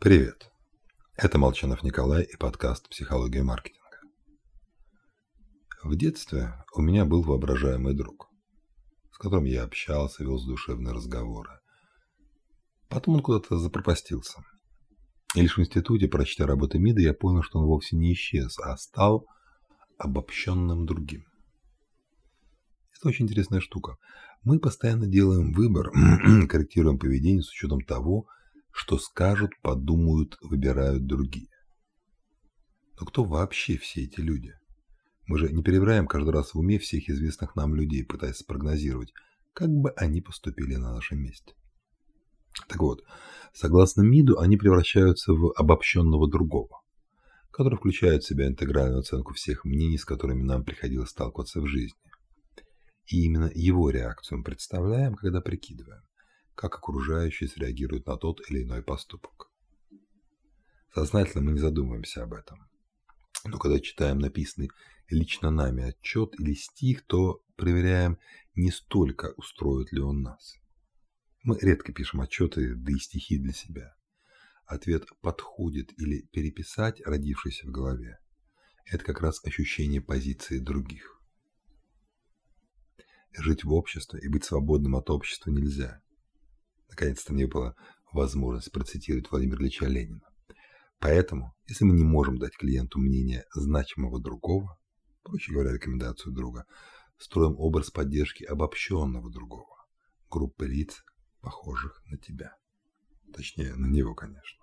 Привет. Это Молчанов Николай и подкаст «Психология маркетинга». В детстве у меня был воображаемый друг, с которым я общался, вел душевные разговоры. Потом он куда-то запропастился. И лишь в институте, прочтя работы МИДа, я понял, что он вовсе не исчез, а стал обобщенным другим. Это очень интересная штука. Мы постоянно делаем выбор, корректируем поведение с учетом того, что скажут, подумают, выбирают другие. Но кто вообще все эти люди? Мы же не перебираем каждый раз в уме всех известных нам людей, пытаясь спрогнозировать, как бы они поступили на нашем месте. Так вот, согласно МИДу, они превращаются в обобщенного другого, который включает в себя интегральную оценку всех мнений, с которыми нам приходилось сталкиваться в жизни. И именно его реакцию мы представляем, когда прикидываем, как окружающие среагируют на тот или иной поступок. Сознательно мы не задумываемся об этом. Но когда читаем написанный лично нами отчет или стих, то проверяем не столько, устроит ли он нас. Мы редко пишем отчеты, да и стихи для себя. Ответ «подходит» или «переписать», родившийся в голове, это как раз ощущение позиции других. Жить в обществе и быть свободным от общества нельзя. Наконец-то мне была возможность процитировать Владимира Ильича Ленина. Поэтому, если мы не можем дать клиенту мнение значимого другого, проще говоря, рекомендацию друга, строим образ поддержки обобщенного другого, группы лиц, похожих на тебя. Точнее, на него, конечно.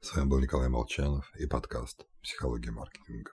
С вами был Николай Молчанов и подкаст «Психология маркетинга».